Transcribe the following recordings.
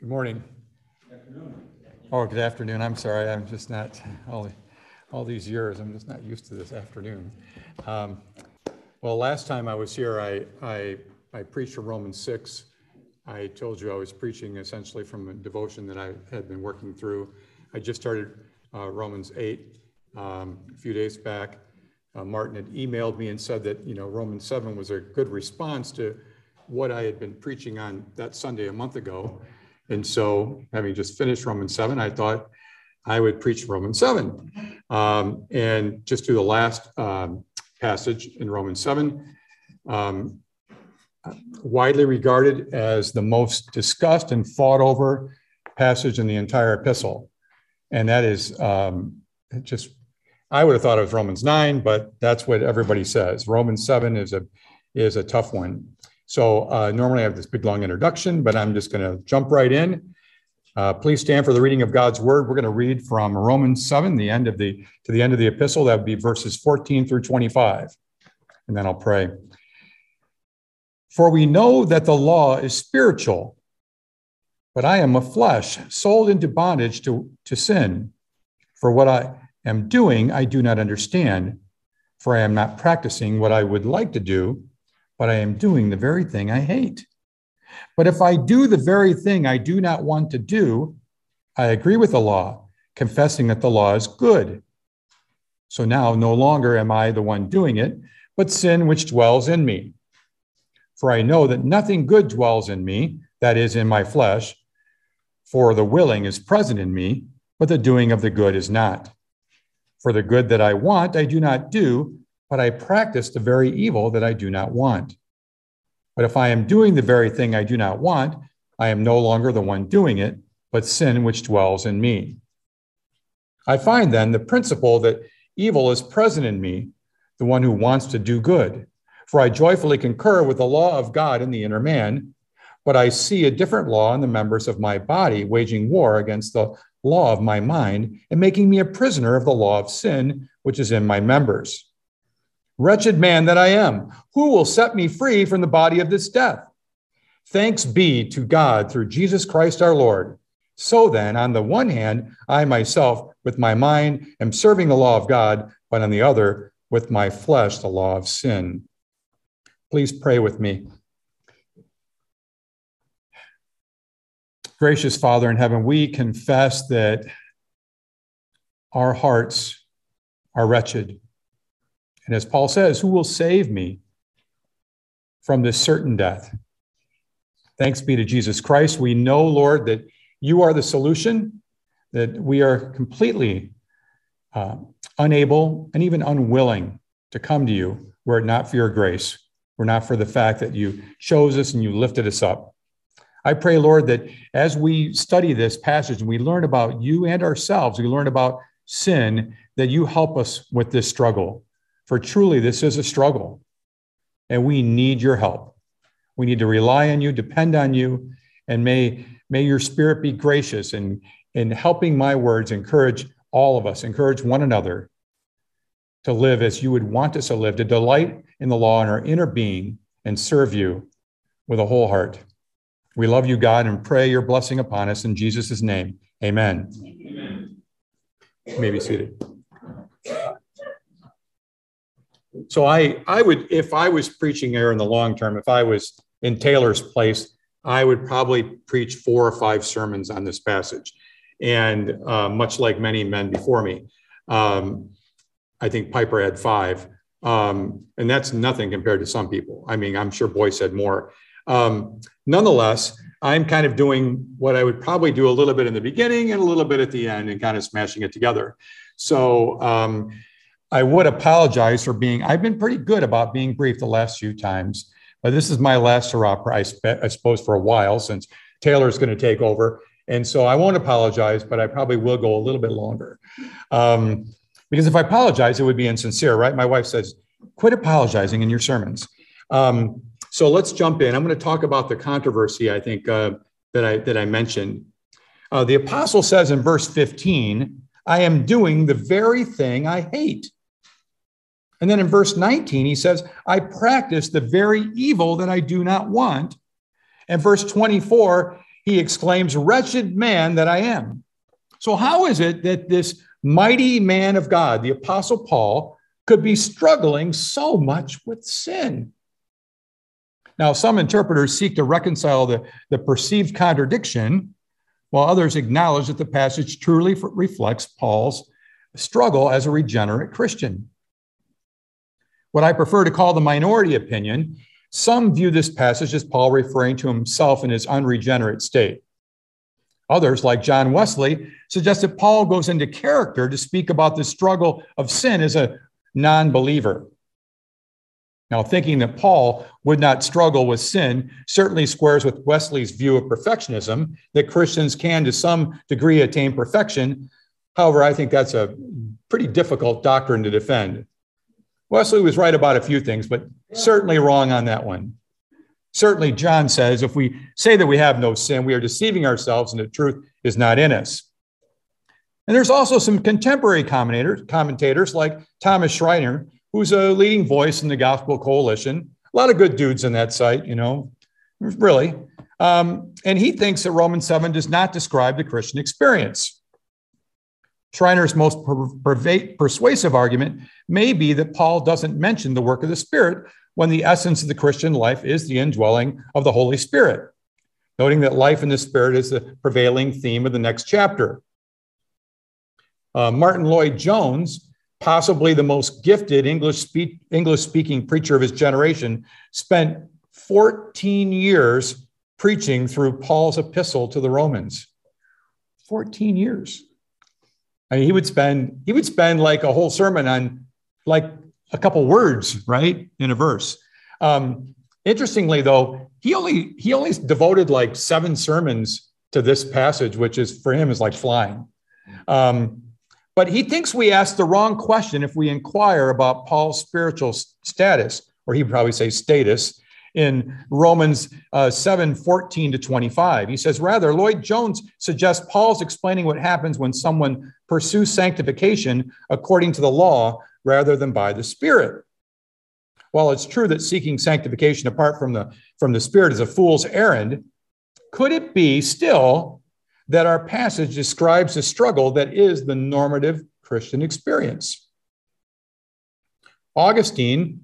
Good morning. Afternoon. Oh, good afternoon. I'm sorry. I'm just not, all, all these years, I'm just not used to this afternoon. Um, well, last time I was here, I, I, I preached from Romans 6. I told you I was preaching essentially from a devotion that I had been working through. I just started uh, Romans 8 um, a few days back. Uh, Martin had emailed me and said that, you know, Romans 7 was a good response to what I had been preaching on that Sunday a month ago. And so, having just finished Romans 7, I thought I would preach Romans 7 um, and just do the last um, passage in Romans 7. Um, widely regarded as the most discussed and fought over passage in the entire epistle. And that is um, just, I would have thought it was Romans 9, but that's what everybody says. Romans 7 is a, is a tough one. So uh, normally I have this big long introduction, but I'm just going to jump right in. Uh, please stand for the reading of God's word. We're going to read from Romans 7, the end of the to the end of the epistle. That would be verses 14 through 25. And then I'll pray. For we know that the law is spiritual, but I am a flesh, sold into bondage to, to sin. For what I am doing, I do not understand, for I am not practicing what I would like to do but I am doing the very thing I hate. But if I do the very thing I do not want to do, I agree with the law, confessing that the law is good. So now no longer am I the one doing it, but sin which dwells in me. For I know that nothing good dwells in me, that is, in my flesh, for the willing is present in me, but the doing of the good is not. For the good that I want, I do not do, but I practice the very evil that I do not want. But if I am doing the very thing I do not want, I am no longer the one doing it, but sin which dwells in me. I find then the principle that evil is present in me, the one who wants to do good. For I joyfully concur with the law of God in the inner man, but I see a different law in the members of my body, waging war against the law of my mind and making me a prisoner of the law of sin, which is in my members. Wretched man that I am, who will set me free from the body of this death? Thanks be to God through Jesus Christ our Lord. So then, on the one hand, I myself, with my mind, am serving the law of God, but on the other, with my flesh, the law of sin. Please pray with me. Gracious Father in heaven, we confess that our hearts are wretched. And as Paul says, who will save me from this certain death? Thanks be to Jesus Christ. We know, Lord, that you are the solution, that we are completely uh, unable and even unwilling to come to you were it not for your grace, were not for the fact that you chose us and you lifted us up. I pray, Lord, that as we study this passage and we learn about you and ourselves, we learn about sin, that you help us with this struggle. For truly, this is a struggle, and we need your help. We need to rely on you, depend on you, and may, may your spirit be gracious in, in helping my words encourage all of us, encourage one another to live as you would want us to live, to delight in the law in our inner being and serve you with a whole heart. We love you, God, and pray your blessing upon us in Jesus' name. Amen. Amen. You may be seated. So I, I would, if I was preaching there in the long term, if I was in Taylor's place, I would probably preach four or five sermons on this passage. And uh, much like many men before me, um, I think Piper had five. Um, and that's nothing compared to some people. I mean, I'm sure Boice had more. Um, nonetheless, I'm kind of doing what I would probably do a little bit in the beginning and a little bit at the end and kind of smashing it together. So um, I would apologize for being, I've been pretty good about being brief the last few times, but this is my last hurrah, I, spe- I suppose, for a while since Taylor's going to take over. And so I won't apologize, but I probably will go a little bit longer. Um, because if I apologize, it would be insincere, right? My wife says, quit apologizing in your sermons. Um, so let's jump in. I'm going to talk about the controversy, I think, uh, that, I, that I mentioned. Uh, the apostle says in verse 15, I am doing the very thing I hate. And then in verse 19, he says, I practice the very evil that I do not want. And verse 24, he exclaims, Wretched man that I am. So, how is it that this mighty man of God, the Apostle Paul, could be struggling so much with sin? Now, some interpreters seek to reconcile the, the perceived contradiction, while others acknowledge that the passage truly reflects Paul's struggle as a regenerate Christian. What I prefer to call the minority opinion, some view this passage as Paul referring to himself in his unregenerate state. Others, like John Wesley, suggest that Paul goes into character to speak about the struggle of sin as a non believer. Now, thinking that Paul would not struggle with sin certainly squares with Wesley's view of perfectionism, that Christians can to some degree attain perfection. However, I think that's a pretty difficult doctrine to defend. Wesley was right about a few things, but certainly wrong on that one. Certainly, John says if we say that we have no sin, we are deceiving ourselves and the truth is not in us. And there's also some contemporary commentators, commentators like Thomas Schreiner who's a leading voice in the Gospel Coalition. A lot of good dudes in that site, you know, really. Um, and he thinks that Romans 7 does not describe the Christian experience. Schreiner's most per- persuasive argument may be that Paul doesn't mention the work of the Spirit when the essence of the Christian life is the indwelling of the Holy Spirit, noting that life in the Spirit is the prevailing theme of the next chapter. Uh, Martyn Lloyd-Jones possibly the most gifted English, speak, English speaking preacher of his generation, spent 14 years preaching through Paul's epistle to the Romans. 14 years. I mean, he would spend he would spend like a whole sermon on like a couple words, right, in a verse. Um, interestingly, though, he only he only devoted like seven sermons to this passage, which is for him is like flying. Um, but he thinks we ask the wrong question if we inquire about Paul's spiritual status, or he would probably say status, in Romans uh, 7 14 to 25. He says, rather, Lloyd-Jones suggests Paul's explaining what happens when someone pursues sanctification according to the law rather than by the Spirit. While it's true that seeking sanctification apart from the, from the Spirit is a fool's errand, could it be still that our passage describes a struggle that is the normative Christian experience. Augustine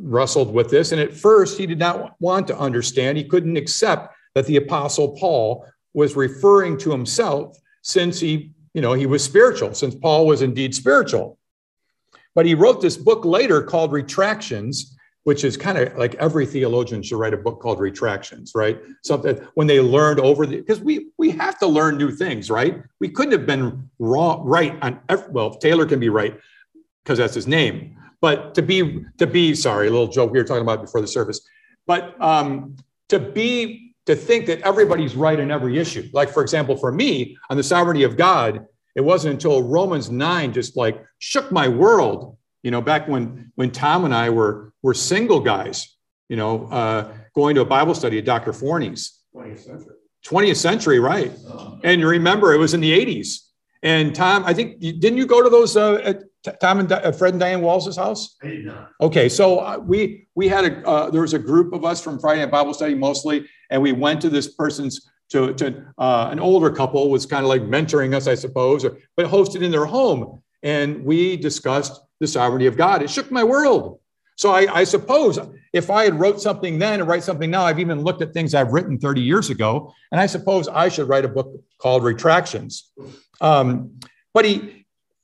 wrestled with this, and at first he did not want to understand. He couldn't accept that the Apostle Paul was referring to himself since he, you know, he was spiritual, since Paul was indeed spiritual. But he wrote this book later called Retractions, which is kind of like every theologian should write a book called Retractions, right? Something when they learned over the because we we have to learn new things, right? We couldn't have been wrong right on well, Taylor can be right because that's his name, but to be to be sorry, a little joke we were talking about before the service, but um, to be to think that everybody's right in every issue, like for example, for me on the sovereignty of God, it wasn't until Romans nine just like shook my world you know, back when when Tom and I were were single guys, you know, uh, going to a Bible study at Dr. Forney's. 20th century. 20th century, right? Oh. And you remember it was in the 80s. And Tom, I think didn't you go to those uh, at Tom and uh, Fred and Diane Walls's house? I did not. Okay, so uh, we we had a uh, there was a group of us from Friday Night Bible Study mostly, and we went to this person's to to uh, an older couple was kind of like mentoring us, I suppose, or, but hosted in their home, and we discussed the sovereignty of God. It shook my world. So I, I, suppose if I had wrote something then and write something now, I've even looked at things I've written 30 years ago, and I suppose I should write a book called Retractions. Um, but he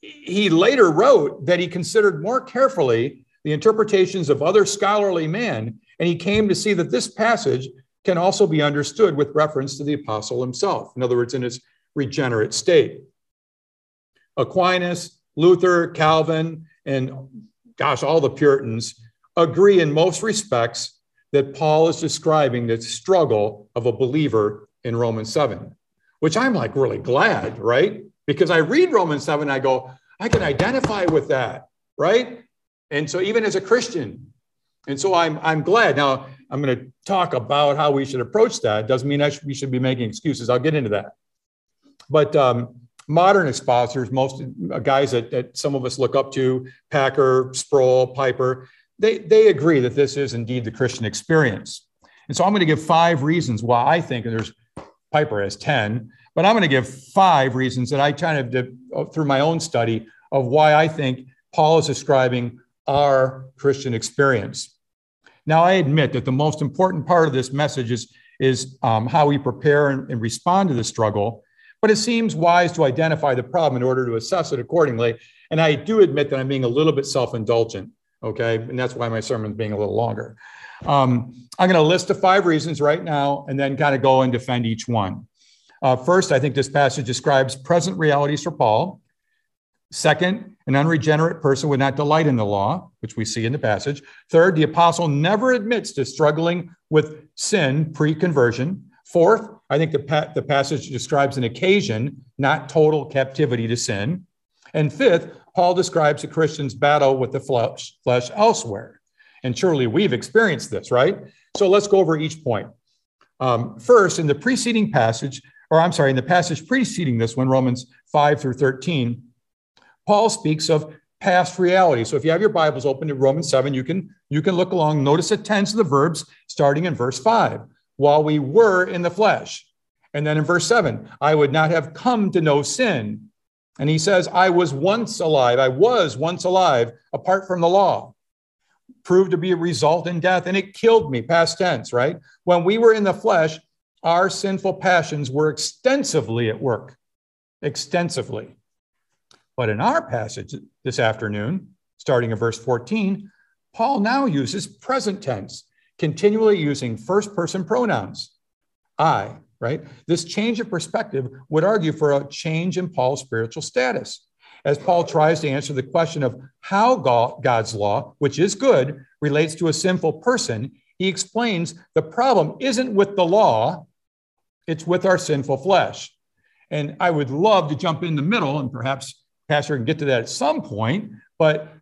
he later wrote that he considered more carefully the interpretations of other scholarly men, and he came to see that this passage can also be understood with reference to the apostle himself. In other words, in his regenerate state. Aquinas, Luther, Calvin, and gosh, all the Puritans agree in most respects that Paul is describing the struggle of a believer in Romans 7, which I'm like really glad, right? Because I read Romans 7, I go, I can identify with that, right? And so even as a Christian, and so I'm, I'm glad. Now, I'm going to talk about how we should approach that. Doesn't mean I should, we should be making excuses. I'll get into that. But um, modern expositors, most uh, guys that, that some of us look up to, Packer, Sproul, Piper, they, they agree that this is indeed the Christian experience. And so I'm going to give five reasons why I think and there's Piper has 10, but I'm going to give five reasons that I kind of uh, through my own study of why I think Paul is describing our Christian experience. Now, I admit that the most important part of this message is, is um, how we prepare and, and respond to the struggle, but it seems wise to identify the problem in order to assess it accordingly. And I do admit that I'm being a little bit self indulgent, okay? And that's why my sermon's being a little longer. Um, I'm going to list the five reasons right now and then kind of go and defend each one. Uh, first, I think this passage describes present realities for Paul. Second, an unregenerate person would not delight in the law, which we see in the passage. Third, the apostle never admits to struggling with sin pre conversion. Fourth, I think the, pa- the passage describes an occasion, not total captivity to sin. And fifth, Paul describes a Christian's battle with the flesh, flesh elsewhere. And surely we've experienced this, right? So let's go over each point. Um, first, in the preceding passage, or I'm sorry, in the passage preceding this one, Romans 5 through 13, Paul speaks of past reality. So if you have your Bibles open to Romans 7, you can, you can look along, notice the tense of the verbs starting in verse 5. While we were in the flesh. And then in verse 7, I would not have come to know sin. And he says, I was once alive. I was once alive apart from the law proved to be a result in death, and it killed me, past tense, right? When we were in the flesh, our sinful passions were extensively at work, extensively. But in our passage this afternoon, starting in verse 14, Paul now uses present tense, continually using first person pronouns. I, right? This change of perspective would argue for a change in Paul's spiritual status as Paul tries to answer the question of how God's law, which is good, relates to a sinful person, he explains the problem isn't with the law, it's with our sinful flesh. And I would love to jump in the middle, and perhaps Pastor can get to that at some point, but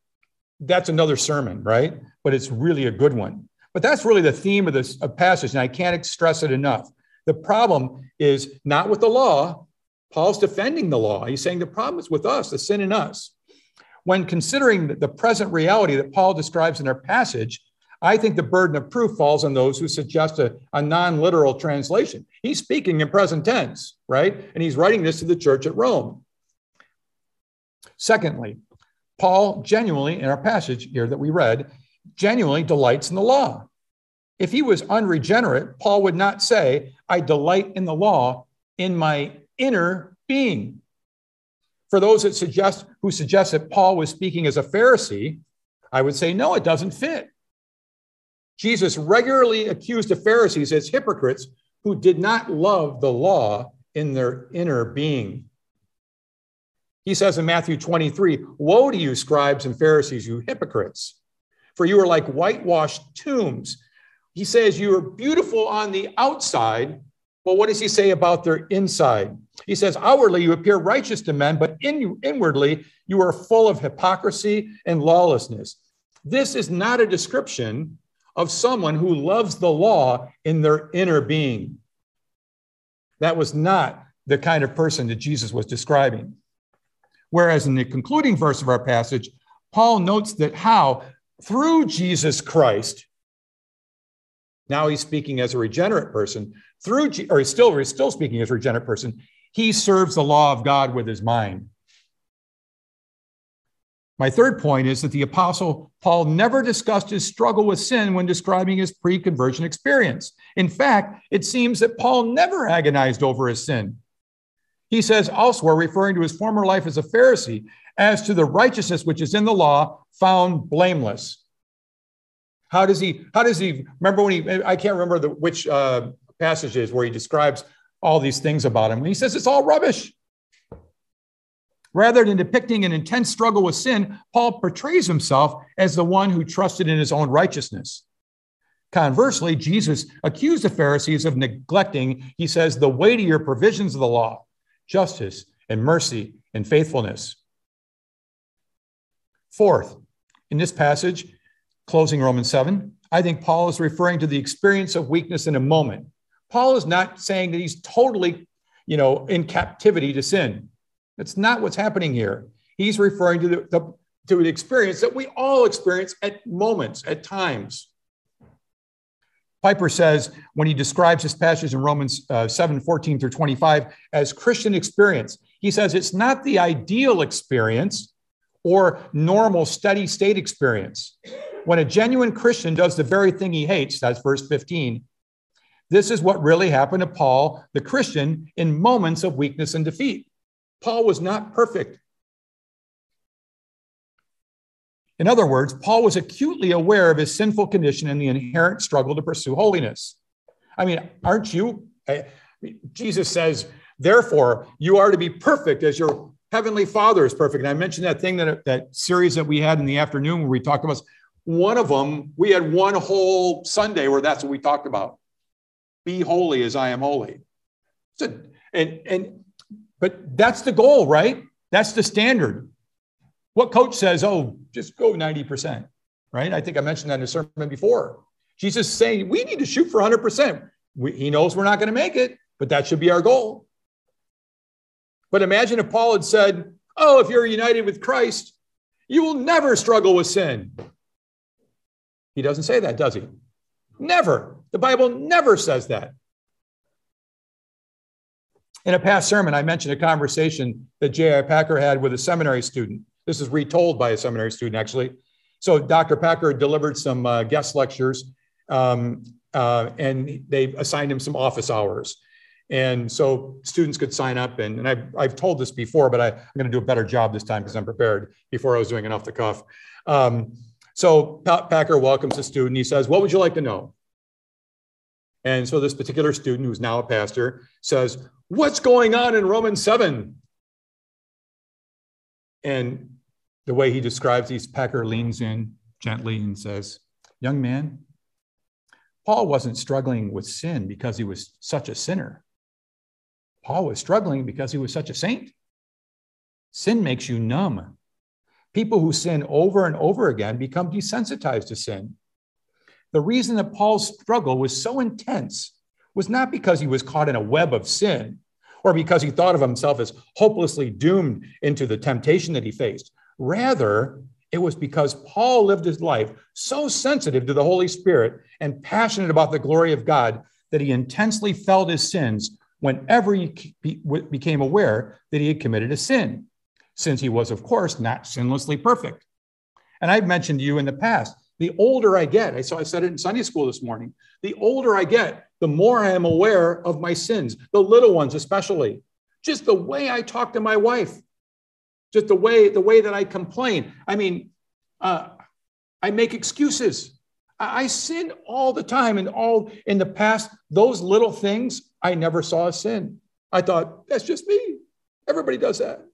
that's another sermon, right? But it's really a good one. But that's really the theme of this passage, and I can't stress it enough. The problem is not with the law, Paul's defending the law. He's saying the problem is with us, the sin in us. When considering the present reality that Paul describes in our passage, I think the burden of proof falls on those who suggest a, a non literal translation. He's speaking in present tense, right? And he's writing this to the church at Rome. Secondly, Paul genuinely, in our passage here that we read, genuinely delights in the law. If he was unregenerate, Paul would not say, I delight in the law in my inner being. For those that suggest who suggest that Paul was speaking as a Pharisee, I would say no, it doesn't fit. Jesus regularly accused the Pharisees as hypocrites who did not love the law in their inner being. He says in Matthew 23, Woe to you, scribes and Pharisees, you hypocrites, for you are like whitewashed tombs. He says you are beautiful on the outside, well, what does he say about their inside? He says, outwardly you appear righteous to men, but in, inwardly you are full of hypocrisy and lawlessness. This is not a description of someone who loves the law in their inner being. That was not the kind of person that Jesus was describing. Whereas in the concluding verse of our passage, Paul notes that how, through Jesus Christ, now he's speaking as a regenerate person, through, or he's still, he's still speaking as a regenerate person, he serves the law of God with his mind. My third point is that the apostle Paul never discussed his struggle with sin when describing his pre conversion experience. In fact, it seems that Paul never agonized over his sin. He says elsewhere, referring to his former life as a Pharisee, as to the righteousness which is in the law, found blameless. How does he, how does he, remember when he, I can't remember the, which uh, is where he describes all these things about him. He says it's all rubbish. Rather than depicting an intense struggle with sin, Paul portrays himself as the one who trusted in his own righteousness. Conversely, Jesus accused the Pharisees of neglecting, he says, the weightier provisions of the law, justice and mercy and faithfulness. Fourth, in this passage, closing Romans 7, I think Paul is referring to the experience of weakness in a moment Paul is not saying that he's totally, you know, in captivity to sin. That's not what's happening here. He's referring to the, the to the experience that we all experience at moments, at times. Piper says when he describes this passage in Romans uh, 7 14 through 25 as Christian experience, he says it's not the ideal experience or normal steady state experience. When a genuine Christian does the very thing he hates, that's verse 15, this is what really happened to Paul, the Christian, in moments of weakness and defeat. Paul was not perfect. In other words, Paul was acutely aware of his sinful condition and the inherent struggle to pursue holiness. I mean, aren't you? Jesus says, therefore, you are to be perfect as your heavenly Father is perfect. And I mentioned that thing that that series that we had in the afternoon where we talked about one of them. We had one whole Sunday where that's what we talked about. Be holy as I am holy. So, and and but that's the goal, right? That's the standard. What coach says, oh, just go 90%, right? I think I mentioned that in a sermon before. Jesus is saying we need to shoot for 100%. We, he knows we're not going to make it, but that should be our goal. But imagine if Paul had said, oh, if you're united with Christ, you will never struggle with sin. He doesn't say that, does he? Never. The Bible never says that. In a past sermon, I mentioned a conversation that J.I. Packer had with a seminary student. This is retold by a seminary student, actually. So Dr. Packer delivered some uh, guest lectures, um, uh, and they assigned him some office hours. And so students could sign up. And, and I've, I've told this before, but I, am going to do a better job this time because I'm prepared. Before I was doing it off the cuff. Um, so Packer welcomes the student. He says, What would you like to know? And so this particular student, who's now a pastor, says, What's going on in Romans 7? And the way he describes these, Packer leans in gently and says, Young man, Paul wasn't struggling with sin because he was such a sinner. Paul was struggling because he was such a saint. Sin makes you numb. People who sin over and over again become desensitized to sin. The reason that Paul's struggle was so intense was not because he was caught in a web of sin or because he thought of himself as hopelessly doomed into the temptation that he faced. Rather, it was because Paul lived his life so sensitive to the Holy Spirit and passionate about the glory of God that he intensely felt his sins whenever he became aware that he had committed a sin, since he was, of course, not sinlessly perfect. And I've mentioned to you in the past, the older I get, I saw I said it in Sunday school this morning, the older I get, the more I am aware of my sins, the little ones especially. Just the way I talk to my wife, just the way the way that I complain. I mean, uh, I make excuses. I, I sin all the time, and all in the past, those little things I never saw a sin. I thought that's just me. Everybody does that,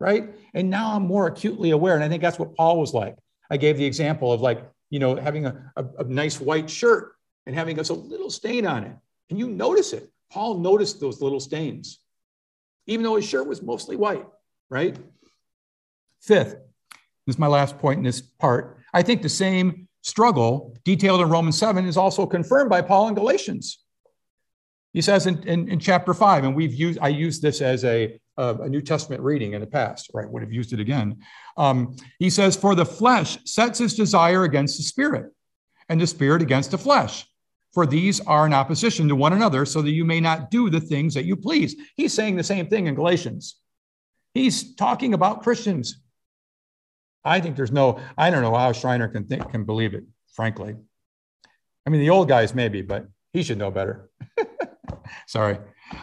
right? And now I'm more acutely aware, and I think that's what Paul was like. I gave the example of like you know having a, a, a nice white shirt and having us a little stain on it, and you notice it. Paul noticed those little stains, even though his shirt was mostly white, right? Fifth, this is my last point in this part. I think the same struggle detailed in Romans 7 is also confirmed by Paul in Galatians. He says in, in, in chapter 5, and we've used, I used this as a, a, a, New Testament reading in the past, right? Would have used it again. Um, he says, For the flesh sets its desire against the spirit, and the spirit against the flesh. For these are in opposition to one another, so that you may not do the things that you please. He's saying the same thing in Galatians. He's talking about Christians. I think there's no, I don't know how Schreiner can think, can believe it, frankly. I mean, the old guys maybe, but he should know better. Sorry.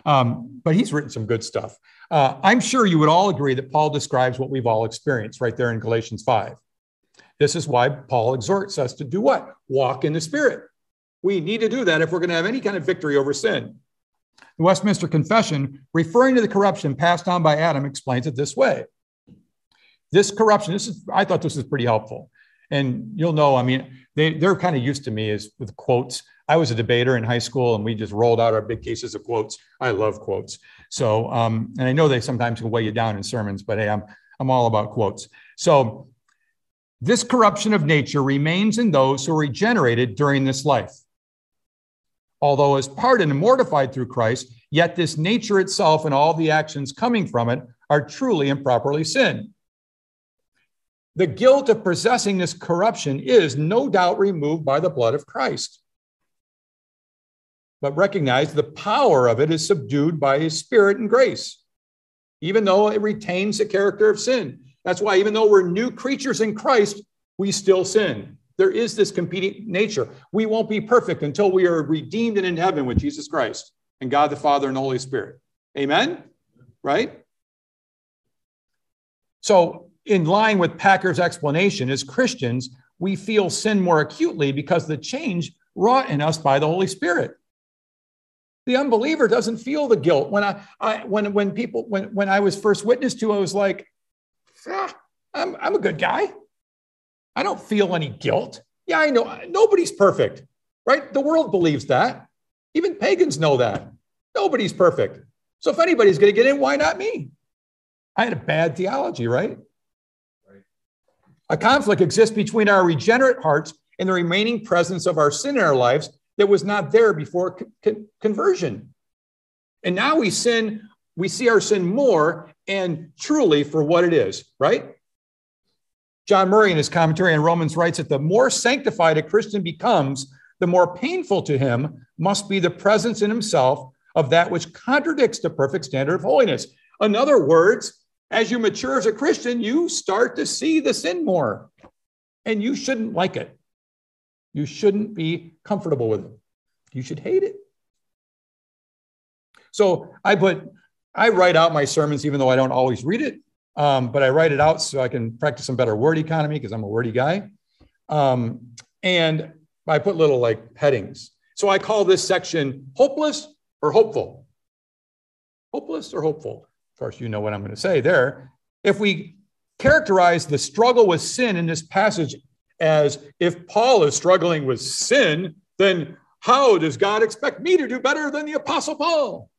Um, but he's written some good stuff. Uh, I'm sure you would all agree that Paul describes what we've all experienced right there in Galatians 5. This is why Paul exhorts us to do what? Walk in the Spirit. We need to do that if we're going to have any kind of victory over sin. The Westminster Confession, referring to the corruption passed on by Adam, explains it this way this corruption, this is, I thought this was pretty helpful. And you'll know, I mean, they, they're kind of used to me as with quotes. I was a debater in high school and we just rolled out our big cases of quotes. I love quotes. So, um, and I know they sometimes can weigh you down in sermons, but hey, I'm, I'm all about quotes. So, this corruption of nature remains in those who are regenerated during this life. Although as pardoned and mortified through Christ, yet this nature itself and all the actions coming from it are truly and properly sin. The guilt of possessing this corruption is no doubt removed by the blood of Christ. but recognize the power of it is subdued by his spirit and grace, even though it retains the character of sin. That's why, even though we're new creatures in Christ, we still sin. There is this competing nature. We won't be perfect until we are redeemed and in heaven with Jesus Christ and God the Father and the Holy Spirit. Amen? Right? So, in line with Packer's explanation, as Christians, we feel sin more acutely because the change wrought in us by the Holy Spirit. The unbeliever doesn't feel the guilt. When I, I when when people when when I was first witnessed to, I was like, ah, I'm I'm a good guy. I don't feel any guilt. Yeah, I know nobody's perfect, right? The world believes that. Even pagans know that. Nobody's perfect. So if anybody's going to get in, why not me? I had a bad theology, right? right? A conflict exists between our regenerate hearts and the remaining presence of our sin in our lives that was not there before con- conversion. And now we sin, we see our sin more and truly for what it is, right? John Murray, in his commentary on Romans, writes that the more sanctified a Christian becomes, the more painful to him must be the presence in himself of that which contradicts the perfect standard of holiness. In other words, as you mature as a Christian, you start to see the sin more, and you shouldn't like it. You shouldn't be comfortable with it. You should hate it. So I put, I write out my sermons, even though I don't always read it, um, but I write it out so I can practice some better word economy because I'm a wordy guy. Um, and I put little like headings. So I call this section hopeless or hopeful. Hopeless or hopeful? Of course, you know what I'm going to say there. If we characterize the struggle with sin in this passage as if Paul is struggling with sin, then how does God expect me to do better than the Apostle Paul?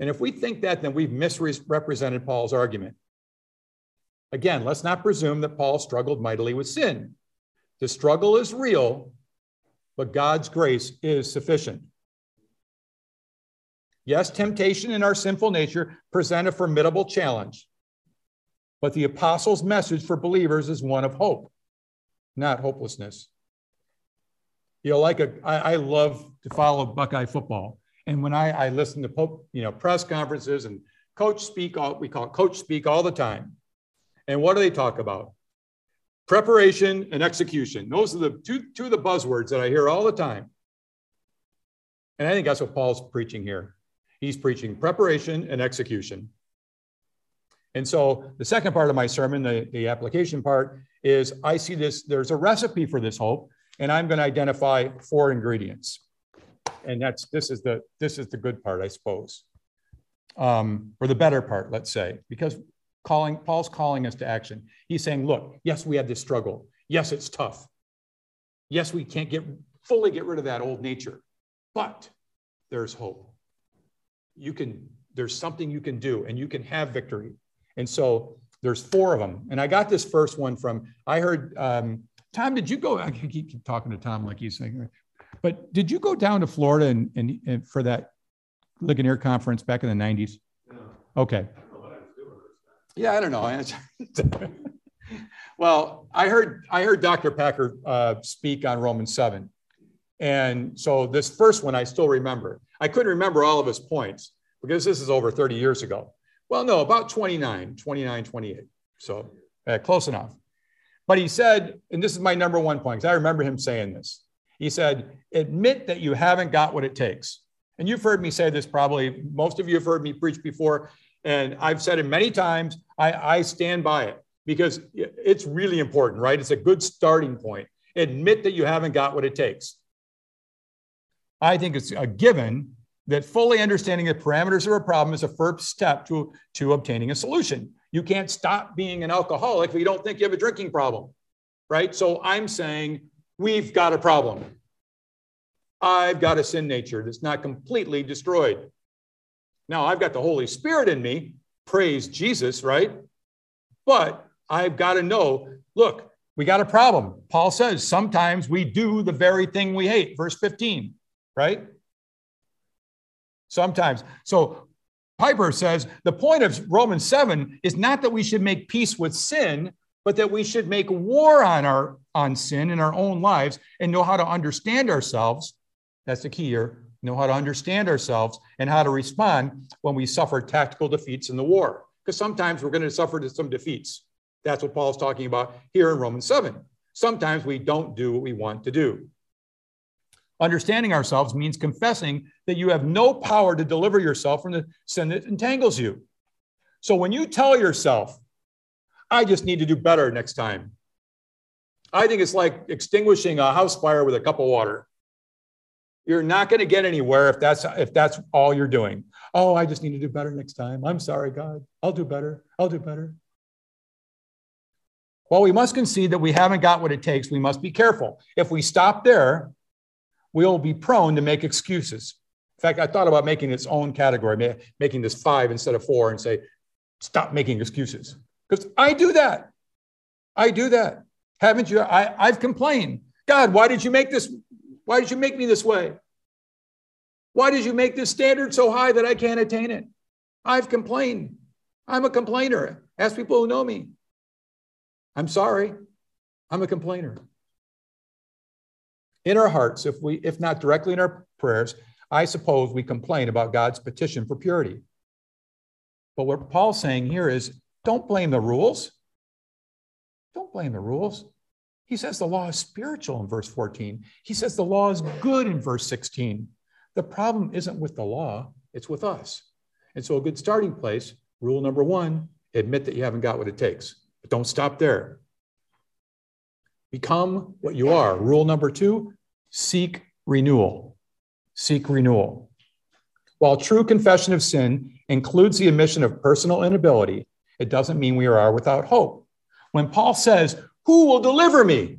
And if we think that, then we've misrepresented Paul's argument. Again, let's not presume that Paul struggled mightily with sin. The struggle is real, but God's grace is sufficient. Yes, temptation and our sinful nature present a formidable challenge. But the apostles' message for believers is one of hope, not hopelessness. You know, like a, I, I love to follow Buckeye football. And when I, I listen to Pope, you know, press conferences and coach speak, all, we call coach speak all the time. And what do they talk about? Preparation and execution. Those are the two, two of the buzzwords that I hear all the time. And I think that's what Paul's preaching here. He's preaching preparation and execution. And so the second part of my sermon, the, the application part, is I see this, there's a recipe for this hope, and I'm going to identify four ingredients. And that's this is the this is the good part, I suppose. Um, or the better part, let's say, because calling Paul's calling us to action. He's saying, look, yes, we have this struggle. Yes, it's tough. Yes, we can't get fully get rid of that old nature, but there's hope. You can, there's something you can do, and you can have victory and so there's four of them. And I got this first one from, I heard, um, Tom, did you go, I keep, keep talking to Tom like he's saying, but did you go down to Florida and, and, and for that Ligonier conference back in the 90s? Okay. Yeah, I don't know. well, I heard I heard Dr. Packer uh, speak on Romans 7. And so this first one I still remember. I couldn't remember all of his points because this is over 30 years ago. Well, no, about 29, 29, 28. So uh, close enough. But he said, and this is my number one point, because I remember him saying this. He said, admit that you haven't got what it takes. And you've heard me say this probably, most of you have heard me preach before, and I've said it many times. I, I stand by it because it's really important, right? It's a good starting point. Admit that you haven't got what it takes. I think it's a given that fully understanding the parameters of a problem is a first step to, to obtaining a solution. You can't stop being an alcoholic if you don't think you have a drinking problem, right? So I'm saying we've got a problem. I've got a sin nature that's not completely destroyed. Now I've got the Holy Spirit in me, praise Jesus, right? But I've got to know look, we got a problem. Paul says sometimes we do the very thing we hate, verse 15, right? sometimes. So Piper says the point of Romans 7 is not that we should make peace with sin, but that we should make war on our on sin in our own lives and know how to understand ourselves. That's the key here. Know how to understand ourselves and how to respond when we suffer tactical defeats in the war. Because sometimes we're going to suffer some defeats. That's what Paul's talking about here in Romans 7. Sometimes we don't do what we want to do. Understanding ourselves means confessing that you have no power to deliver yourself from the sin that entangles you. So when you tell yourself, I just need to do better next time, I think it's like extinguishing a house fire with a cup of water. You're not going to get anywhere if that's if that's all you're doing. Oh, I just need to do better next time. I'm sorry, God. I'll do better. I'll do better. Well, we must concede that we haven't got what it takes. We must be careful. If we stop there, we'll be prone to make excuses. In fact, I thought about making its own category, making this five instead of four, and say, stop making excuses. Because I do that. I do that. Haven't you? I, I've complained. God, why did you make this? Why did you make me this way? Why did you make this standard so high that I can't attain it? I've complained. I'm a complainer. Ask people who know me. I'm sorry. I'm a complainer. In our hearts, if we, if not directly in our prayers, I suppose we complain about God's petition for purity. But what Paul's saying here is don't blame the rules. Don't blame the rules. He says the law is spiritual in verse 14. He says the law is good in verse 16. The problem isn't with the law, it's with us. And so, a good starting place, rule number one, admit that you haven't got what it takes. But don't stop there. Become what you are. Rule number two seek renewal. Seek renewal. While true confession of sin includes the admission of personal inability, it doesn't mean we are without hope. When Paul says, Who will deliver me?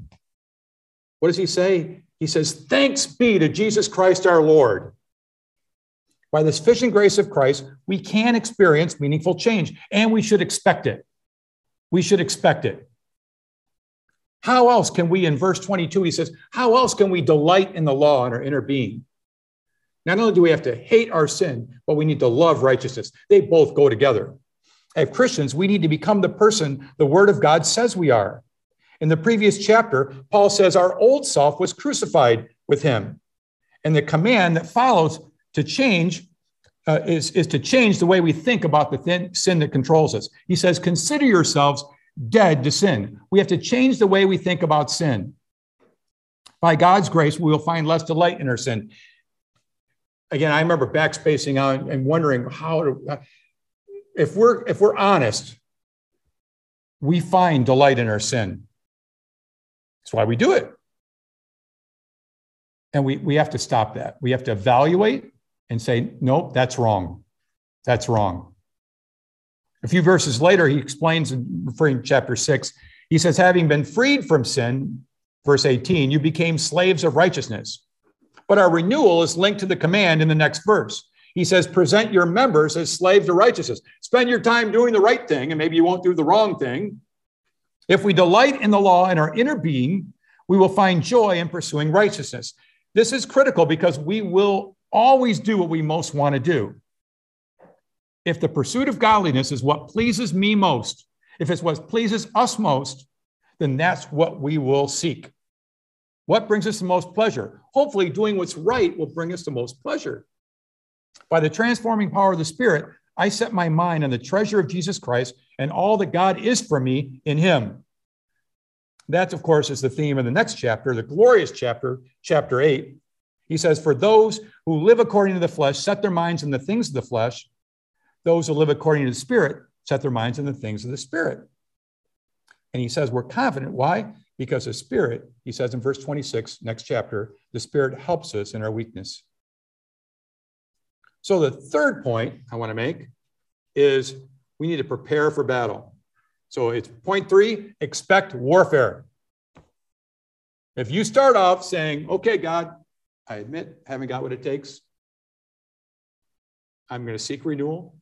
What does he say? He says, Thanks be to Jesus Christ our Lord. By the sufficient grace of Christ, we can experience meaningful change, and we should expect it. We should expect it. How else can we, in verse 22, he says, How else can we delight in the law in our inner being? Not only do we have to hate our sin, but we need to love righteousness. They both go together. As Christians, we need to become the person the Word of God says we are. In the previous chapter, Paul says our old self was crucified with him. And the command that follows to change uh, is, is to change the way we think about the thin, sin that controls us. He says, Consider yourselves dead to sin. We have to change the way we think about sin. By God's grace, we will find less delight in our sin. Again, I remember backspacing out and wondering how to, if we're if we're honest, we find delight in our sin. That's why we do it. And we, we have to stop that. We have to evaluate and say, nope, that's wrong. That's wrong. A few verses later, he explains, referring to chapter six, he says, having been freed from sin, verse 18, you became slaves of righteousness. But our renewal is linked to the command in the next verse. He says, present your members as slaves of righteousness. Spend your time doing the right thing, and maybe you won't do the wrong thing. If we delight in the law in our inner being, we will find joy in pursuing righteousness. This is critical because we will always do what we most want to do. If the pursuit of godliness is what pleases me most, if it's what pleases us most, then that's what we will seek. What brings us the most pleasure? Hopefully, doing what's right will bring us the most pleasure. By the transforming power of the Spirit, I set my mind on the treasure of Jesus Christ and all that God is for me in Him. That, of course, is the theme of the next chapter, the glorious chapter, chapter 8. He says, For those who live according to the flesh set their minds on the things of the flesh, those who live according to the Spirit set their minds on the things of the Spirit. And he says, We're confident. Why? Because the Spirit, he says in verse 26, next chapter, the Spirit helps us in our weakness. So the third point I want to make is we need to prepare for battle. So it's point three expect warfare. If you start off saying, okay, God, I admit, I haven't got what it takes. I'm going to seek renewal.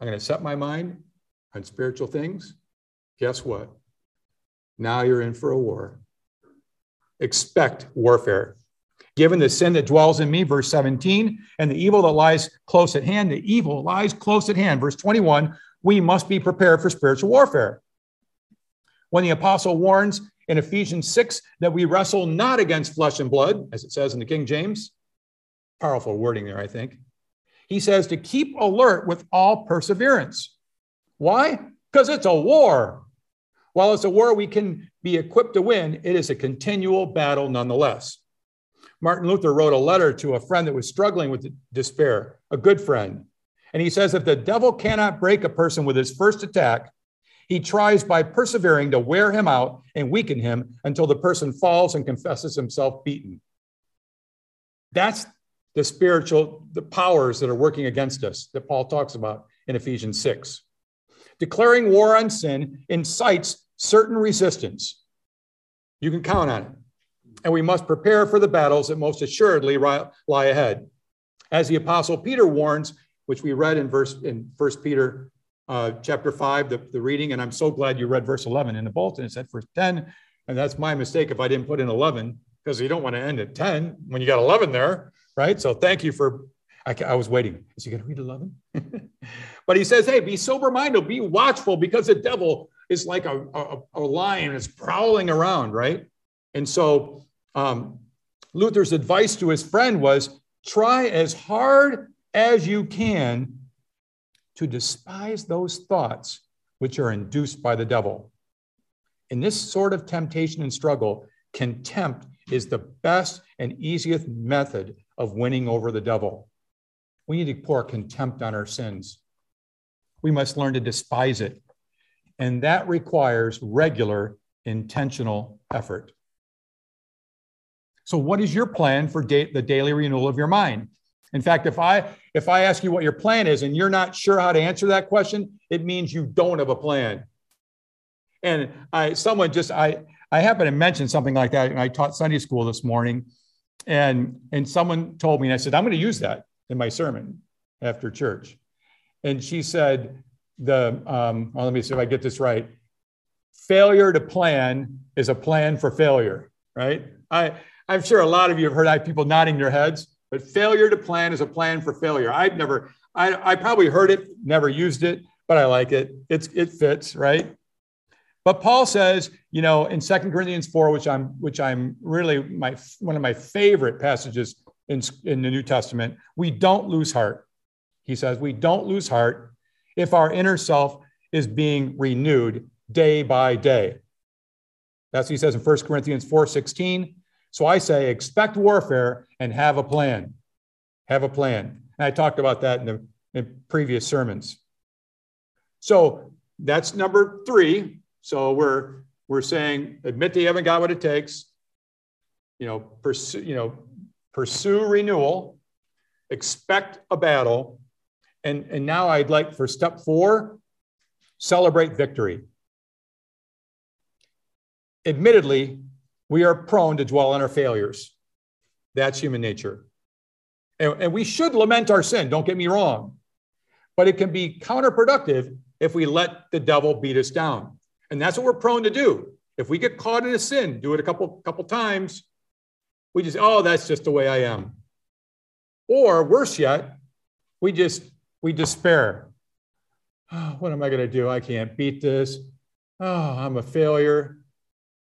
I'm going to set my mind on spiritual things. Guess what? Now you're in for a war. Expect warfare. Given the sin that dwells in me, verse 17, and the evil that lies close at hand, the evil lies close at hand, verse 21, we must be prepared for spiritual warfare. When the apostle warns in Ephesians 6 that we wrestle not against flesh and blood, as it says in the King James, powerful wording there, I think. He says to keep alert with all perseverance. Why? Because it's a war. While it's a war we can be equipped to win, it is a continual battle nonetheless. Martin Luther wrote a letter to a friend that was struggling with despair, a good friend. And he says if the devil cannot break a person with his first attack, he tries by persevering to wear him out and weaken him until the person falls and confesses himself beaten. That's the spiritual, the powers that are working against us that Paul talks about in Ephesians 6. Declaring war on sin incites certain resistance. You can count on it. And we must prepare for the battles that most assuredly lie ahead. As the apostle Peter warns, which we read in verse in First Peter uh, chapter 5, the, the reading, and I'm so glad you read verse 11 in the bulletin. It said verse 10, and that's my mistake if I didn't put in 11, because you don't want to end at 10 when you got 11 there, right? So thank you for, I, I was waiting. Is he going to read 11? but he says, hey, be sober minded, be watchful, because the devil is like a, a, a lion, is prowling around, right? And so um, Luther's advice to his friend was try as hard as you can to despise those thoughts which are induced by the devil. In this sort of temptation and struggle, contempt is the best and easiest method of winning over the devil. We need to pour contempt on our sins. We must learn to despise it. And that requires regular, intentional effort. So, what is your plan for da- the daily renewal of your mind? In fact, if I if I ask you what your plan is and you're not sure how to answer that question, it means you don't have a plan. And I someone just I I happen to mention something like that, and I taught Sunday school this morning, and and someone told me, and I said I'm going to use that in my sermon after church, and she said the um, well, let me see if I get this right. Failure to plan is a plan for failure, right? I I'm sure a lot of you have heard people nodding their heads. But failure to plan is a plan for failure. I've never, I, I probably heard it, never used it, but I like it. It's, it fits, right? But Paul says, you know, in Second Corinthians 4, which I'm, which I'm really my one of my favorite passages in, in the New Testament, we don't lose heart. He says, we don't lose heart if our inner self is being renewed day by day. That's what he says in 1 Corinthians 4 16. So I say, expect warfare and have a plan. Have a plan. And I talked about that in the in previous sermons. So that's number three. So we're we're saying admit that you haven't got what it takes. You know, pursue, you know, pursue renewal, expect a battle. And, and now I'd like for step four, celebrate victory. Admittedly, we are prone to dwell on our failures. That's human nature. And, and, we should lament our sin, don't get me wrong. But it can be counterproductive if we let the devil beat us down. And that's what we're prone to do. If we get caught in a sin, do it a couple, couple times, we just, oh, that's just the way I am. Or worse yet, we just, we despair. Oh, what am I going to do? I can't beat this. Oh, I'm a failure.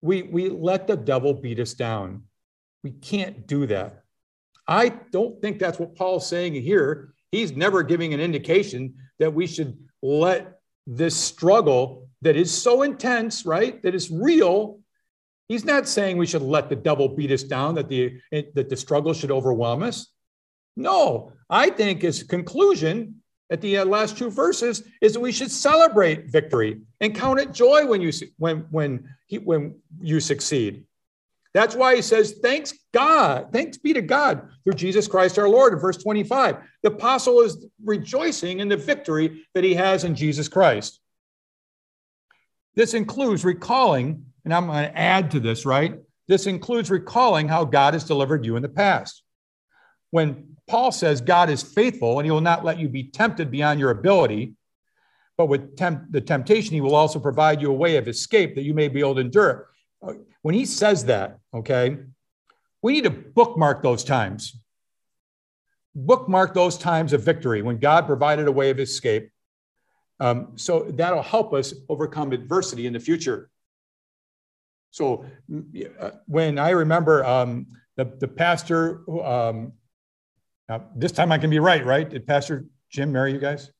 We, we let the devil beat us down. We can't do that. I don't think that's what Paul's saying here. He's never giving an indication that we should let this struggle that is so intense, right? That is real. He's not saying we should let the devil beat us down, that the, that the struggle should overwhelm us. No, I think his conclusion at the uh, last two verses is that we should celebrate victory and count it joy when you when when he, when you succeed. That's why he says, "Thanks God, thanks be to God through Jesus Christ our Lord." In verse twenty-five, the apostle is rejoicing in the victory that he has in Jesus Christ. This includes recalling, and I'm going to add to this, right? This includes recalling how God has delivered you in the past. When Paul says God is faithful and he will not let you be tempted beyond your ability, but with temp- the temptation, he will also provide you a way of escape that you may be able to endure. When he says that, okay, we need to bookmark those times. Bookmark those times of victory when God provided a way of escape. Um, so that'll help us overcome adversity in the future. So uh, when I remember um, the, the pastor, um, this time I can be right, right? Did Pastor Jim marry you guys?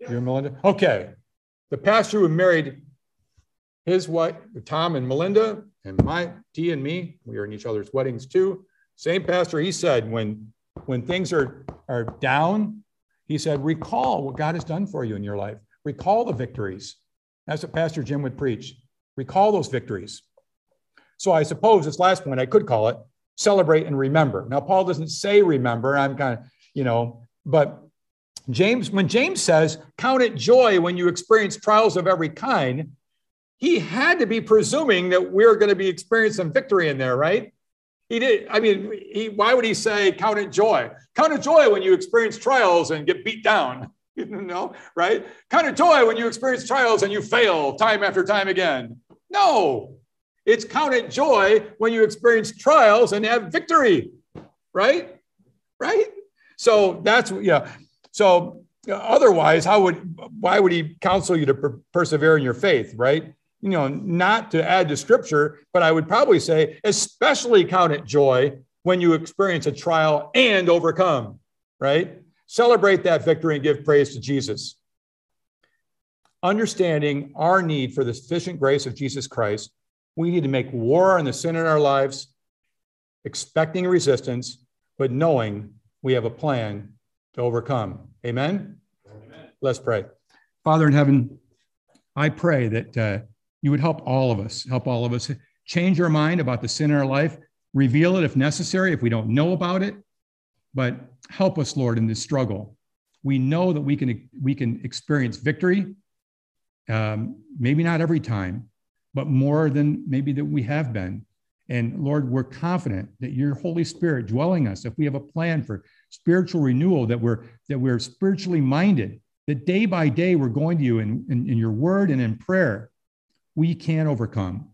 Yeah. You and Melinda? Okay. The pastor who married his wife, Tom and Melinda, and my T and me, we are in each other's weddings too. Same pastor, he said, when when things are, are down, he said, recall what God has done for you in your life. Recall the victories. That's what Pastor Jim would preach. Recall those victories. So I suppose this last point I could call it celebrate and remember. Now, Paul doesn't say remember. I'm kind of, you know, but James, when James says, count it joy when you experience trials of every kind, he had to be presuming that we're going to be experiencing victory in there, right? He did. I mean, he, why would he say count it joy? Count it joy when you experience trials and get beat down, you know, right? Count it joy when you experience trials and you fail time after time again. No, it's counted joy when you experience trials and have victory, right? Right? So that's, yeah. So otherwise, how would, why would he counsel you to per- persevere in your faith, right? you know, not to add to scripture, but I would probably say, especially count it joy when you experience a trial and overcome, right? Celebrate that victory and give praise to Jesus. Understanding our need for the sufficient grace of Jesus Christ, we need to make war on the sin in our lives, expecting resistance, but knowing we have a plan to overcome. Amen? Amen. Let's pray. Father in heaven, I pray that. Uh, you would help all of us, help all of us change our mind about the sin in our life, reveal it if necessary, if we don't know about it, but help us, Lord, in this struggle. We know that we can, we can experience victory, um, maybe not every time, but more than maybe that we have been. And Lord, we're confident that your Holy Spirit dwelling us, if we have a plan for spiritual renewal, that we're that we're spiritually minded, that day by day we're going to you in, in, in your word and in prayer, we can overcome.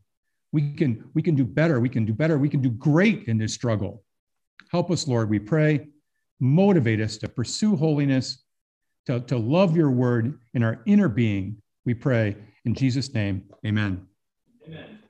We can, we can do better. We can do better. We can do great in this struggle. Help us, Lord, we pray. Motivate us to pursue holiness, to, to love your word in our inner being. We pray in Jesus' name. Amen. Amen.